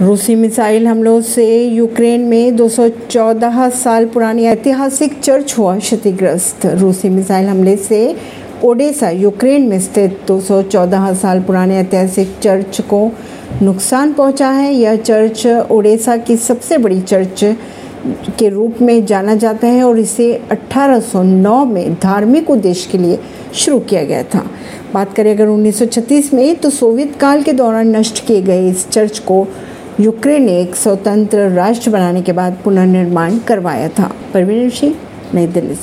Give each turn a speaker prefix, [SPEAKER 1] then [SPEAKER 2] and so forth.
[SPEAKER 1] रूसी मिसाइल हमलों से यूक्रेन में 214 साल पुरानी ऐतिहासिक चर्च हुआ क्षतिग्रस्त। रूसी मिसाइल हमले से ओडेसा यूक्रेन में स्थित 214 साल पुराने ऐतिहासिक चर्च को नुकसान पहुँचा है। यह चर्च ओडेसा की सबसे बड़ी चर्च के रूप में जाना जाता है और इसे 1809 में धार्मिक उद्देश्य के लिए शुरू किया गया था। बात करें अगर 1936 में तो सोवियत काल के दौरान नष्ट किए गए इस चर्च को यूक्रेन ने एक स्वतंत्र राष्ट्र बनाने के बाद पुनर्निर्माण करवाया था। परवीन सिंह, नई दिल्ली से।